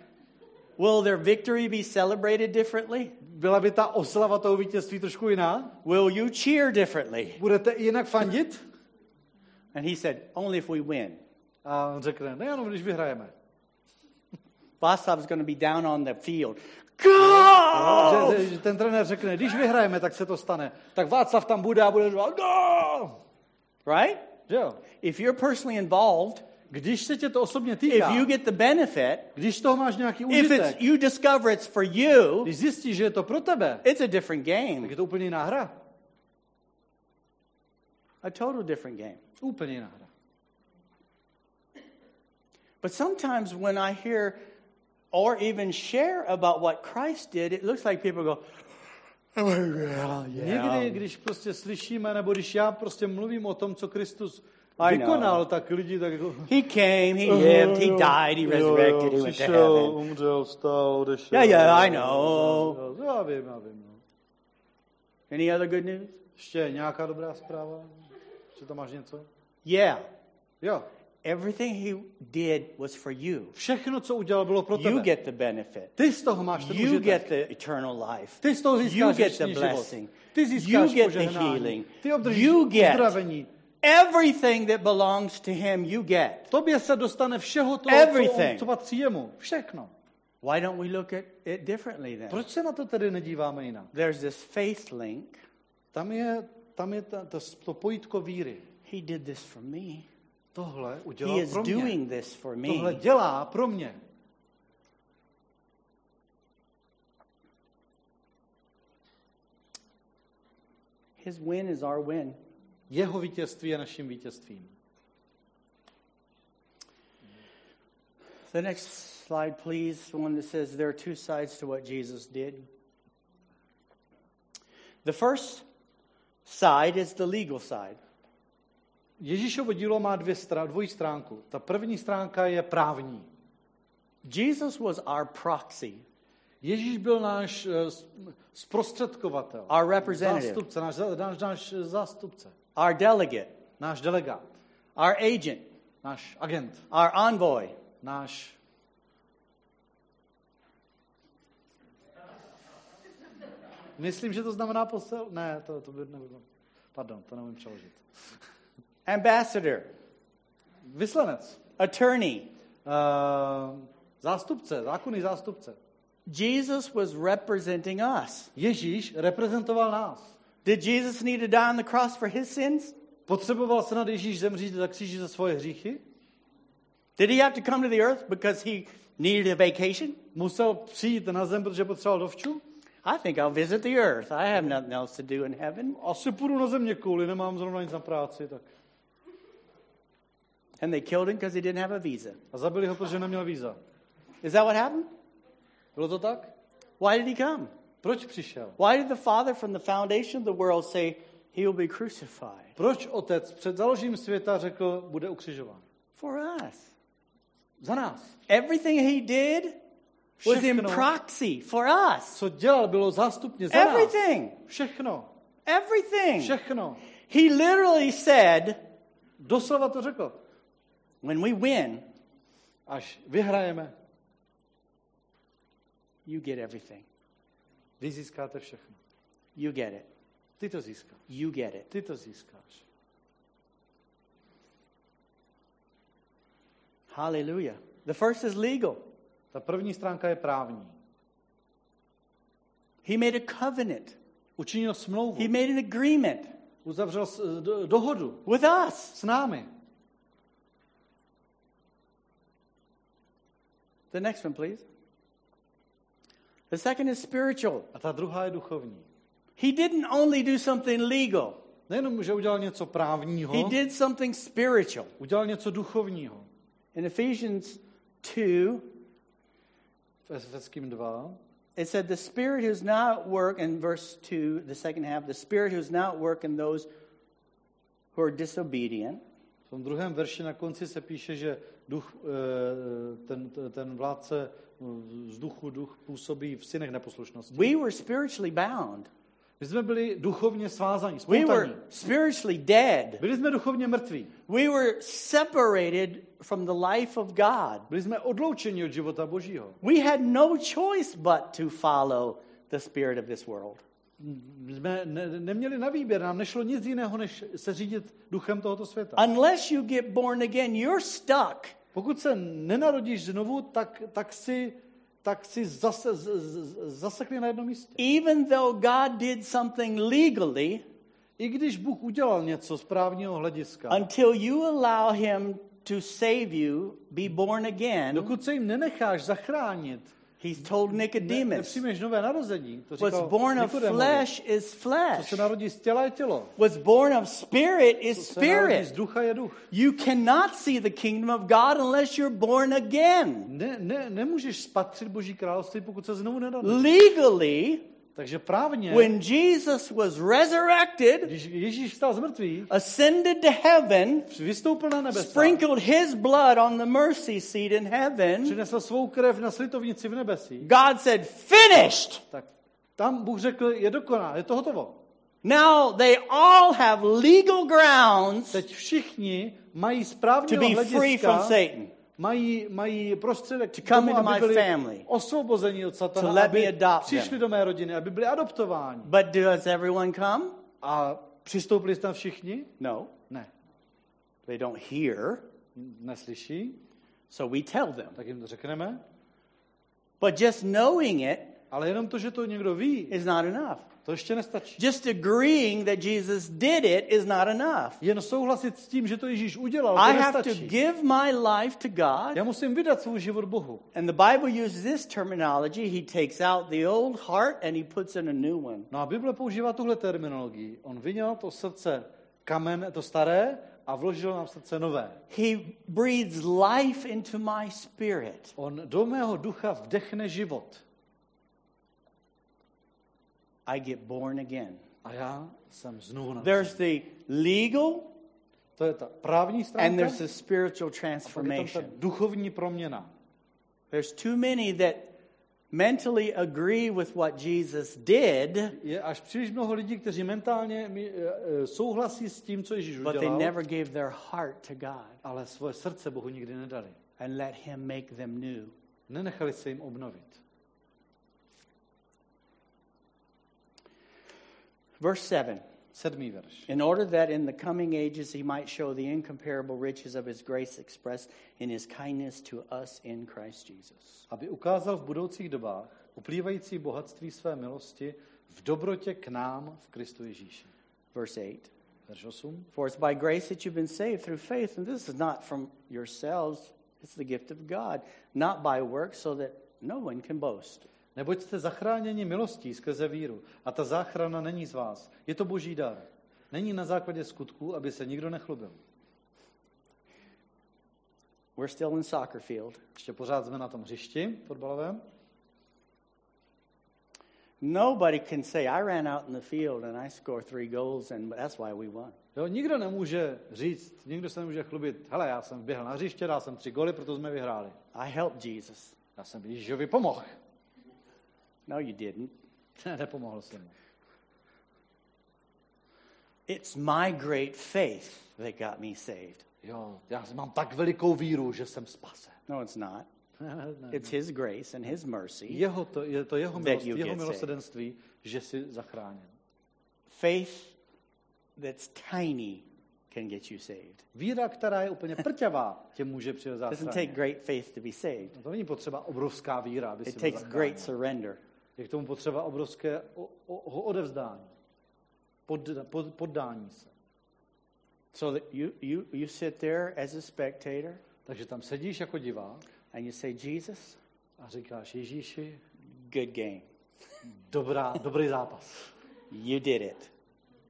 Will their victory be celebrated differently? Byla by ta oslava toho vítězství trošku jiná? Will you cheer differently? Budete jinak fandit? And he said, only if we win. A on řekne, nejenom když vyhrajeme. Vaslav's going to be down on the field. Že, Go! že, že ten trenér řekne, když vyhrajeme, tak se to stane. Tak Václav tam bude a bude říkat, go! Right? Jo? If you're personally involved, Když se tě to osobně týká, if you get the benefit, když toho máš nějaký if it's užitek, you discover it's for you, když zjistíš, že je to pro tebe, it's a different tak game. je to úplně jiná hra. A total different game. Úplně jiná hra. But sometimes when I hear or even share about what Christ did, it looks like people go, oh, yeah, Někdy, když prostě slyšíme, nebo když já prostě mluvím o tom, co Kristus I vykonal, know. tak lidi tak jako... He came, he lived, he died, he resurrected, he went to heaven. umřel, vstal, odešel. Yeah, yeah, I know. Já vím, já vím. No. Any other good news? Ještě nějaká dobrá zpráva? Ještě tam máš něco? Yeah. Jo. Everything he did was for you. Všechno, co udělal, bylo pro You tebe. get the benefit. Ty z toho máš ten You get the eternal life. Ty z toho You získáš get the věčný život. blessing. Ty získáš You get the požehnání. healing. Ty obdržíš You get uzdravení. Everything that belongs to him. You get. Tobě se dostane všeho toho, Everything. co, co patří jemu. Všechno. Why don't we look at it differently then? Proč se na to tedy nedíváme jinak? There's this faith link. Tam je, tam je ta, ta, to pojítko víry. He did this for me. Tohle He udělal is pro mě. doing this for Tohle me. dělá pro mě. His win is our win. Jeho vítězství je naším vítězstvím. The next slide, please. One that says there are two sides to what Jesus did. The first side is the legal side. Ježíšovo dílo má dvě strá, dvojí stránku. Ta první stránka je právní. Jesus was our proxy, Ježíš byl náš eh, zprostředkovatel, our representative, zástupce, náš, náš, náš eh, zástupce, our delegate, náš delegát, our agent, náš agent, our envoy. náš... Myslím, že to znamená posel... Ne, to, to by nebylo. Pardon, to neumím přeložit. ambassador, Vyslanec, attorney. uh, zástupce, zákonný zástupce. Jesus was representing us. Ježíš reprezentoval nás. Did Jesus need to die on the cross for his sins? Potřeboval se nad Ježíš zemřít za kříži za svoje hříchy? Did he have to come to the earth because he needed a vacation? Musel přijít na zem, protože potřeboval dovču? I think I'll visit the earth. I have nothing else to do in heaven. Asi půjdu na země kvůli, nemám zrovna nic na práci. Tak. And they killed him because he didn't have a visa. A zabili ho, protože neměl víza. Is that what happened? Bylo to tak? Why did he come? Proč přišel? Why did the Father from the foundation of the world say he will be crucified? Proč otec před založením světa řekl, bude ukřižován? For us. Za nás. Everything he did was in proxy for us. Co dělal, bylo zástupně za nás. Everything. Všechno. Everything. Všechno. He literally said, Doslova to řekl. when we win, Až vyhrajeme, you get everything. Vy získáte všechno. You get it. Ty to získáš. You get it. Ty to získáš. Hallelujah. The first is legal. Ta první stránka je právní. He made a covenant. Učinil smlouvu. He made an agreement Uzavřel dohodu with us. s námi. The next one, please. The second is spiritual. A ta druhá je duchovní. He didn't only do something legal, Nejenom, že udělal něco právního, he did something spiritual. udělal něco duchovního. In Ephesians 2, V Efeským 2 it said, The Spirit who's now at work, in verse 2, the second half, the Spirit who's now at work in those who are disobedient. v tom druhém verši na konci se píše, že duch, eh, ten, ten vládce z duchu duch působí v synech neposlušnosti. We were spiritually bound. My jsme byli duchovně svázaní, We spoutaní. were spiritually dead. Byli jsme duchovně mrtví. We were separated from the life of God. Byli jsme odloučeni od života Božího. We had no choice but to follow the spirit of this world. My jsme ne, neměli na výběr, nám nešlo nic jiného, než se řídit duchem tohoto světa. Unless you get born again, you're stuck. Pokud se nenarodíš znovu, tak, tak si, tak si zase, z, z, zasekli na jednom místě. Even though God did something legally, I když Bůh udělal něco z právního hlediska, until you allow Him to save you, be born again, Dokud se jim nenecháš zachránit, he's told Nicodemus, nepřijmeš nové narození, to what's born of flesh is Co flesh. se narodí z těla je tělo. What's born of spirit Co is narodí z spirit. ducha je duch. You cannot see the kingdom of God unless you're born again. Ne, ne, nemůžeš spatřit Boží království, pokud se znovu nerodíš. Legally, Takže právně, when Jesus was resurrected, když Ježíš vstal z mrtvých, ascended to heaven, vystoupil na nebesa, sprinkled his blood on the mercy seat in heaven, přinesl svou krev na slitovnici v nebesí, God said, Finished! tak tam Bůh řekl, je dokoná, je to hotovo. Now they all have legal grounds Teď všichni mají to správního be free from Satan. Mají, mají prostředek To come tomu, into aby my byli family. osvobozeni od satana, To let me aby adopt přišli them. do mé rodiny, aby byli adoptováni. But does everyone come? A přistoupili tam všichni? No, Ne. they don't hear. Neslyší, So we tell them. tak jim to řekneme. But just knowing it Ale jenom to, že to někdo ví, is not enough. To ještě nestačí. Just agreeing that Jesus did it is not enough. Jen souhlasit s tím, že to Ježíš udělal, I to have to give my life to God. Já musím vydat svůj život Bohu. And the Bible uses this terminology. He takes out the old heart and he puts in a new one. No a Bible používá tuhle terminologii. On vyněl to srdce kamen, to staré, a vložil nám srdce nové. He breathes life into my spirit. On do mého ducha vdechne život. I get born again. A já jsem znovu na There's the legal To je ta právní and stránka there's the spiritual a je tam ta transformation. duchovní proměna. There's too many that mentally agree with what Jesus did, Je až příliš mnoho lidí, kteří mentálně eh, eh, souhlasí s tím, co Ježíš but they udělal, never gave their heart to God ale svoje srdce Bohu nikdy nedali. and let Him make them new. Nenechali se jim obnovit. Verse 7 Sedmý verš. In order that in the coming ages He might show the incomparable riches of His grace expressed in His kindness to us in Christ Jesus. Aby ukázal v budoucích dobách uplývající bohatství své milosti v dobrotě k nám v Kristu Ježíši. Verse 8 Verš 8. For it's by grace that you've been saved through faith, and this is not from yourselves, it's the gift of God, not by works, so that no one can boast. Neboť jste zachráněni milostí skrze víru. A ta záchrana není z vás. Je to boží dar. Není na základě skutků, aby se nikdo nechlubil. We're still in soccer field. Ještě pořád jsme na tom hřišti fotbalovém. Nobody can say, I ran out in the field and I scored three goals, and that's why we won. Jo, nikdo nemůže říct, nikdo se nemůže chlubit, hele, já jsem běhl na hřiště, dal jsem tři goly, proto jsme vyhráli. I helped Jesus. Já jsem Ježíšovi pomohl. No, you didn't. Ne, nepomohl jsem mu. It's my great faith that got me saved. Jo, já mám tak velikou víru, že jsem spasen. No, it's not. It's His grace and His mercy. Jeho to, je to jeho milost, you jeho get milosedenství, že jsi zachráněn. Faith that's tiny can get you saved. Víra, která je úplně prťavá, tě může přijít It doesn't take great faith to be saved. No to není potřeba obrovská víra, aby It takes great surrender. Je k tomu potřeba obrovské o, o, odevzdání. Pod, pod, poddání se. So that you, you, you sit there as a spectator Takže tam sedíš jako divák and you say, Jesus, a říkáš Ježíši, good game. dobrá, dobrý zápas. You did it.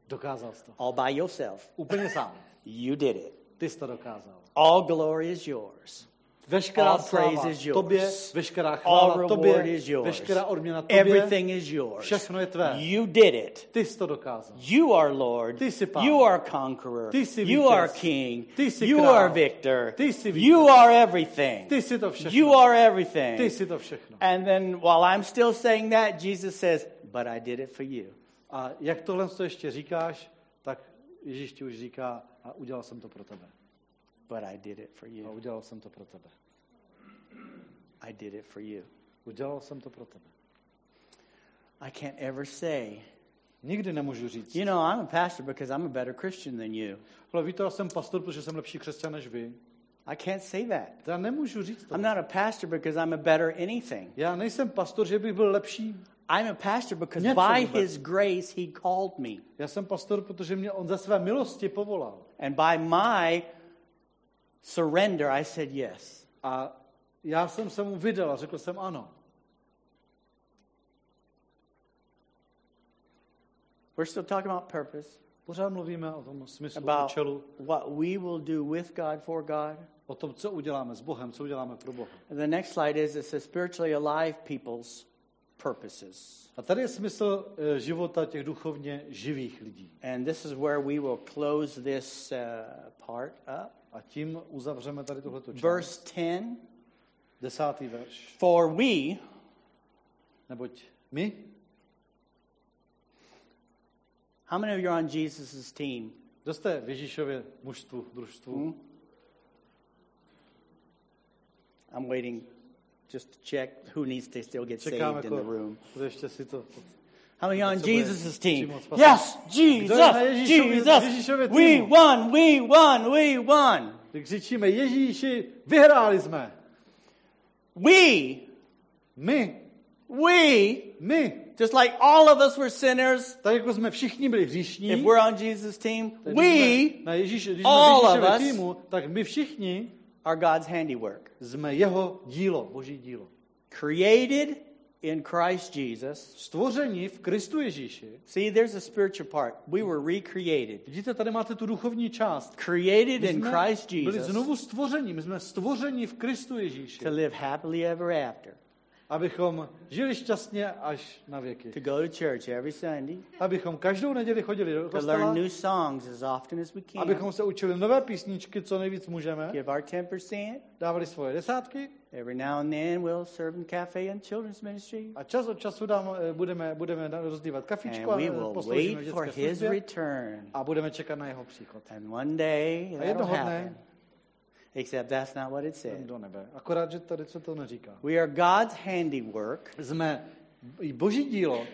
Dokázal jsi to. All by yourself. Úplně sám. You did it. Ty jsi to dokázal. All glory is yours. Veškerá All sláva praise is yours. tobě, veškerá All chvála reward tobě, is yours. veškerá odměna tobě, Everything is yours. všechno je tvé. You did it. Ty jsi to dokázal. You are Lord. Ty jsi pán. You are conqueror. Ty jsi You vítěz. are king. Ty jsi You král. are victor. Ty jsi vítěz. You are everything. Ty jsi to všechno. You are everything. Ty jsi to všechno. And then while I'm still saying that, Jesus says, But I did it for you. A jak tohle to ještě říkáš, tak Ježíš ti už říká, a udělal jsem to pro tebe. But I did it for A you. udělal jsem to pro tebe. I did it for you. Udělal jsem to pro tebe. I can't ever say, Nikdy nemůžu říct. You know, I'm a pastor because I'm a better Christian than you. Ale víte, já jsem pastor, protože jsem lepší křesťan než vy. I can't say that. Já nemůžu říct to. I'm not a pastor because I'm a better anything. Já nejsem pastor, že bych byl lepší. I'm a pastor because Něco by vůbec. his grace he called me. Já jsem pastor, protože mě on ze své milosti povolal. And by my surrender, I said yes. A já jsem se mu vydal a řekl jsem ano. We're still talking about purpose, Pořád mluvíme o tom smyslu, about účelu, what we will do with God, for God. o tom, co uděláme s Bohem, co uděláme pro Boha. And the next slide is it says spiritually alive people's purposes. A tady je smysl eh, života těch duchovně živých lidí. And this is where we will close this uh, part up. A tím uzavřeme tady tohleto část. Verse 10 Desátý verš. For we, Neboť my, how many of you are on Jesus' team? kdo jste v Ježíšově mužstvu, družstvu? Hmm? I'm waiting just to check who needs to still get Čekám saved in the jako, room. ještě si to... How many on bude Jesus' team? Yes, Jesus, Jesus. We won, we won, we won. Křičíme Ježíši, vyhráli jsme. We, My, we, my, just like all of us were sinners, tak jako jsme všichni byli hříšní, if we're on Jesus' team, we na Ježíši, když all of us- týmu, tak my všichni are God's handiwork, jsme jeho dílo, boží dílo. created in Christ Jesus. Stvoření v Kristu Ježíši. See, there's a spiritual part. We were recreated, Vidíte, tady máte tu duchovní část. created in Christ byli Jesus znovu stvoření, my jsme stvoření v Kristu Ježíši, to live happily ever after, abychom žili šťastně až na věky. to go to church every Sunday, Abychom každou neděli chodili do to kostela, learn new songs as often as we can, abychom se učili nové písničky, co nejvíc můžeme, give our 10%. dávali svoje desátky Every now and then we'll serve in cafe and children's ministry. a čas od času dám, eh, budeme, budeme rozdívat kafičku And a we eh, will wait for his return. a budeme čekat na jeho příchod. And one day A jednoho dne Except that's not what it said. do nebe. Akorát, že tady se to neříká. We are God's handiwork, Jsme boží dílo,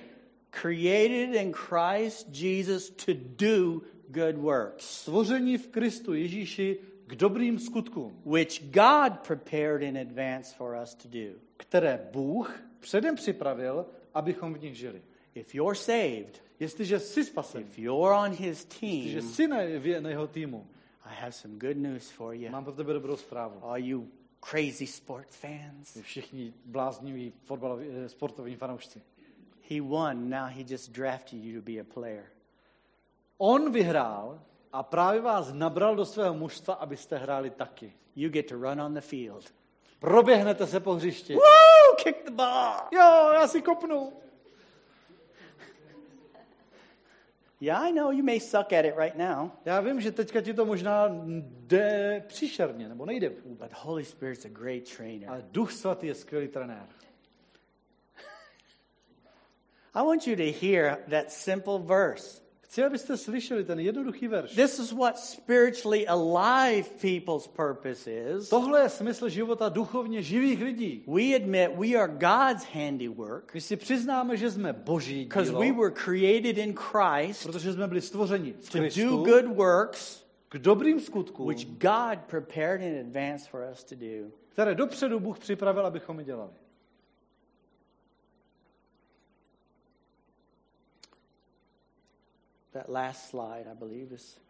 created in Christ Jesus to do good works, stvoření v Kristu Ježíši k dobrým skutkům, which God prepared in advance for us to do. které Bůh předem připravil, abychom v nich žili. If you're saved, Jestliže jsi spasen, if you're on his jestliže team, jsi na, na jeho týmu, I have some good news for you. mám pro tebe dobrou zprávu. All you crazy sports fans. Vy všichni blázniví fotbaloví, eh, sportoví fanoušci. He won, now he just drafted you to be a player. On vyhrál a právě vás nabral do svého mužstva, abyste hráli taky. You get to run on the field. Proběhnete se po hřišti. Woo! Kick the ball. Jo, já si kopnu. Yeah, I know you may suck at it right now, Já vím, že teďka ti to možná jde příšerně, nebo nejde vůbec. but Holy Spirit's a great trainer. Ale Duch Svatý je skvělý trenér. I want you to hear that simple verse. Chci, abyste slyšeli ten jednoduchý verš. This is what spiritually alive people's purpose is. Tohle je smysl života duchovně živých lidí. We admit we are God's handiwork My si přiznáme, že jsme boží because dílo, we were created in Christ protože jsme byli stvořeni v to do Kristu good works k dobrým skutkům, which God prepared in advance for us to do. které dopředu Bůh připravil, abychom je dělali. That last slide, I believe, is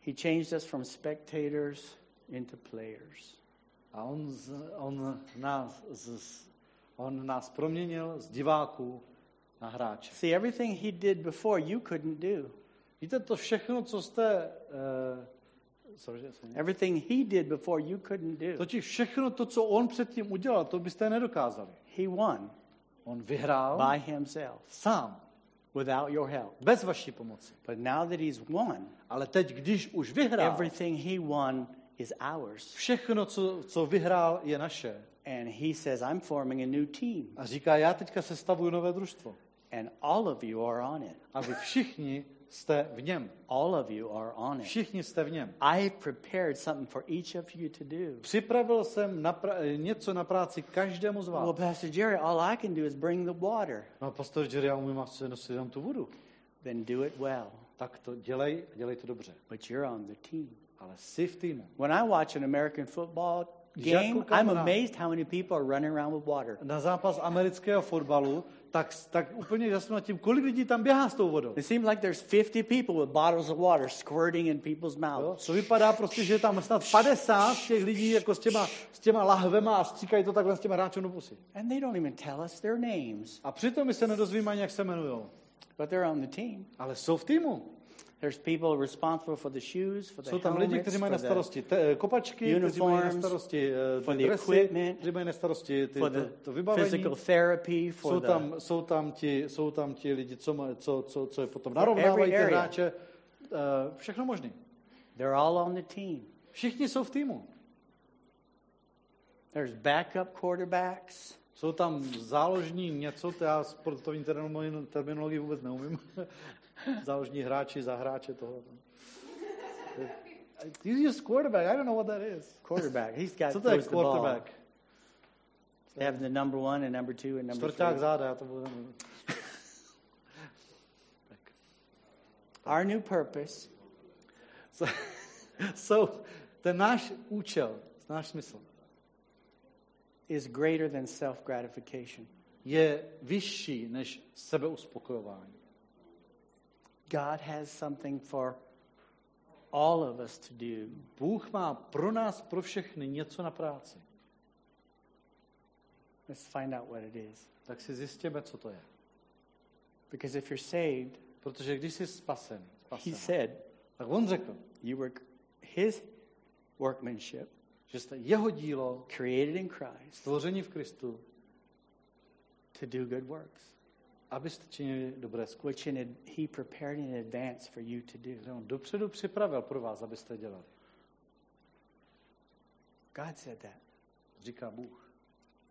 He changed us from spectators into players. A on, z, on, nás, z, on nás proměnil z diváků na hráče. See, everything He did before, you couldn't do. Víte, to všechno, co jste... Uh. Everything He did before, you couldn't do. Totiž všechno to, co on předtím udělal, to byste nedokázali. He won On vyhrál by Himself sám, without your help. bez vaší pomoci. But now that He's won, Ale teď, když už vyhrál, everything He won is ours. všechno, co, co vyhrál, je naše. And He says, I'm forming a new team. A říká, já teďka sestavuju nové družstvo. And all of you are on it. A vy všichni jste v něm. All of you are on it. Všichni jste v něm. I prepared something for each of you to do. Připravil jsem na pra- něco na práci každému z Well, vás. Pastor Jerry, all I can do is bring the water. No, pastor Jerry, já umím asi nosit jenom tu vodu. Then do it well. Tak to dělej dělej to dobře. But you're on the team. Ale jsi v týmu. When I watch an American football game, I'm amazed how many people are running around with water. na zápas amerického fotbalu, tak, tak úplně jasno nad tím, kolik lidí tam běhá s tou vodou. It seems like there's 50 people with bottles of water squirting in people's Jo? mouths. To vypadá prostě, že je tam snad 50 těch lidí jako s těma, s těma lahvema a stříkají to takhle s těma hráčem do pusy. And they don't even tell us their names, A přitom my se nedozvíme ani, jak se jmenují. but they're on the team. Ale jsou v týmu. There's people responsible for the shoes, for the Jsou tam lidi, kteří mají na starosti te, kopačky, kteří mají na starosti eh, the dresy, equipment, kteří mají na starosti ty, for to, the to vybavení. physical therapy, for Jsou the tam, jsou, tam ti, jsou tam ti lidi, co, co, co, co je potom narovnávají ty hráče. Eh, Všechno možný. They're all on the team. Všichni jsou v týmu. There's backup quarterbacks. Jsou tam záložní něco, to já sportovní termino- terminologii vůbec neumím. záložní hráči, za hráče toho. You use quarterback, I don't know what that is. Quarterback. He's got Co to je throws the ball. quarterback? They have the number one and number two and number Čtvrták three. záda, já to budu. Our new purpose So, so, ten náš účel, náš smysl is greater than self gratification. je vyšší než sebeuspokojování. God has something for all of us to do. Bůh má pro nás, pro všechny něco na práci. Let's find out what it is. Tak si zjistěme, co to je. Because if you're saved, Protože když jsi spasen, he spasen said tak on řekl, you were his workmanship, že jste jeho dílo, created in Christ stvoření v Kristu, to do good works, abyste činili dobré skutky. he prepared in advance for you to do. On dopředu připravil pro vás, abyste dělali. God said that. Říká Bůh.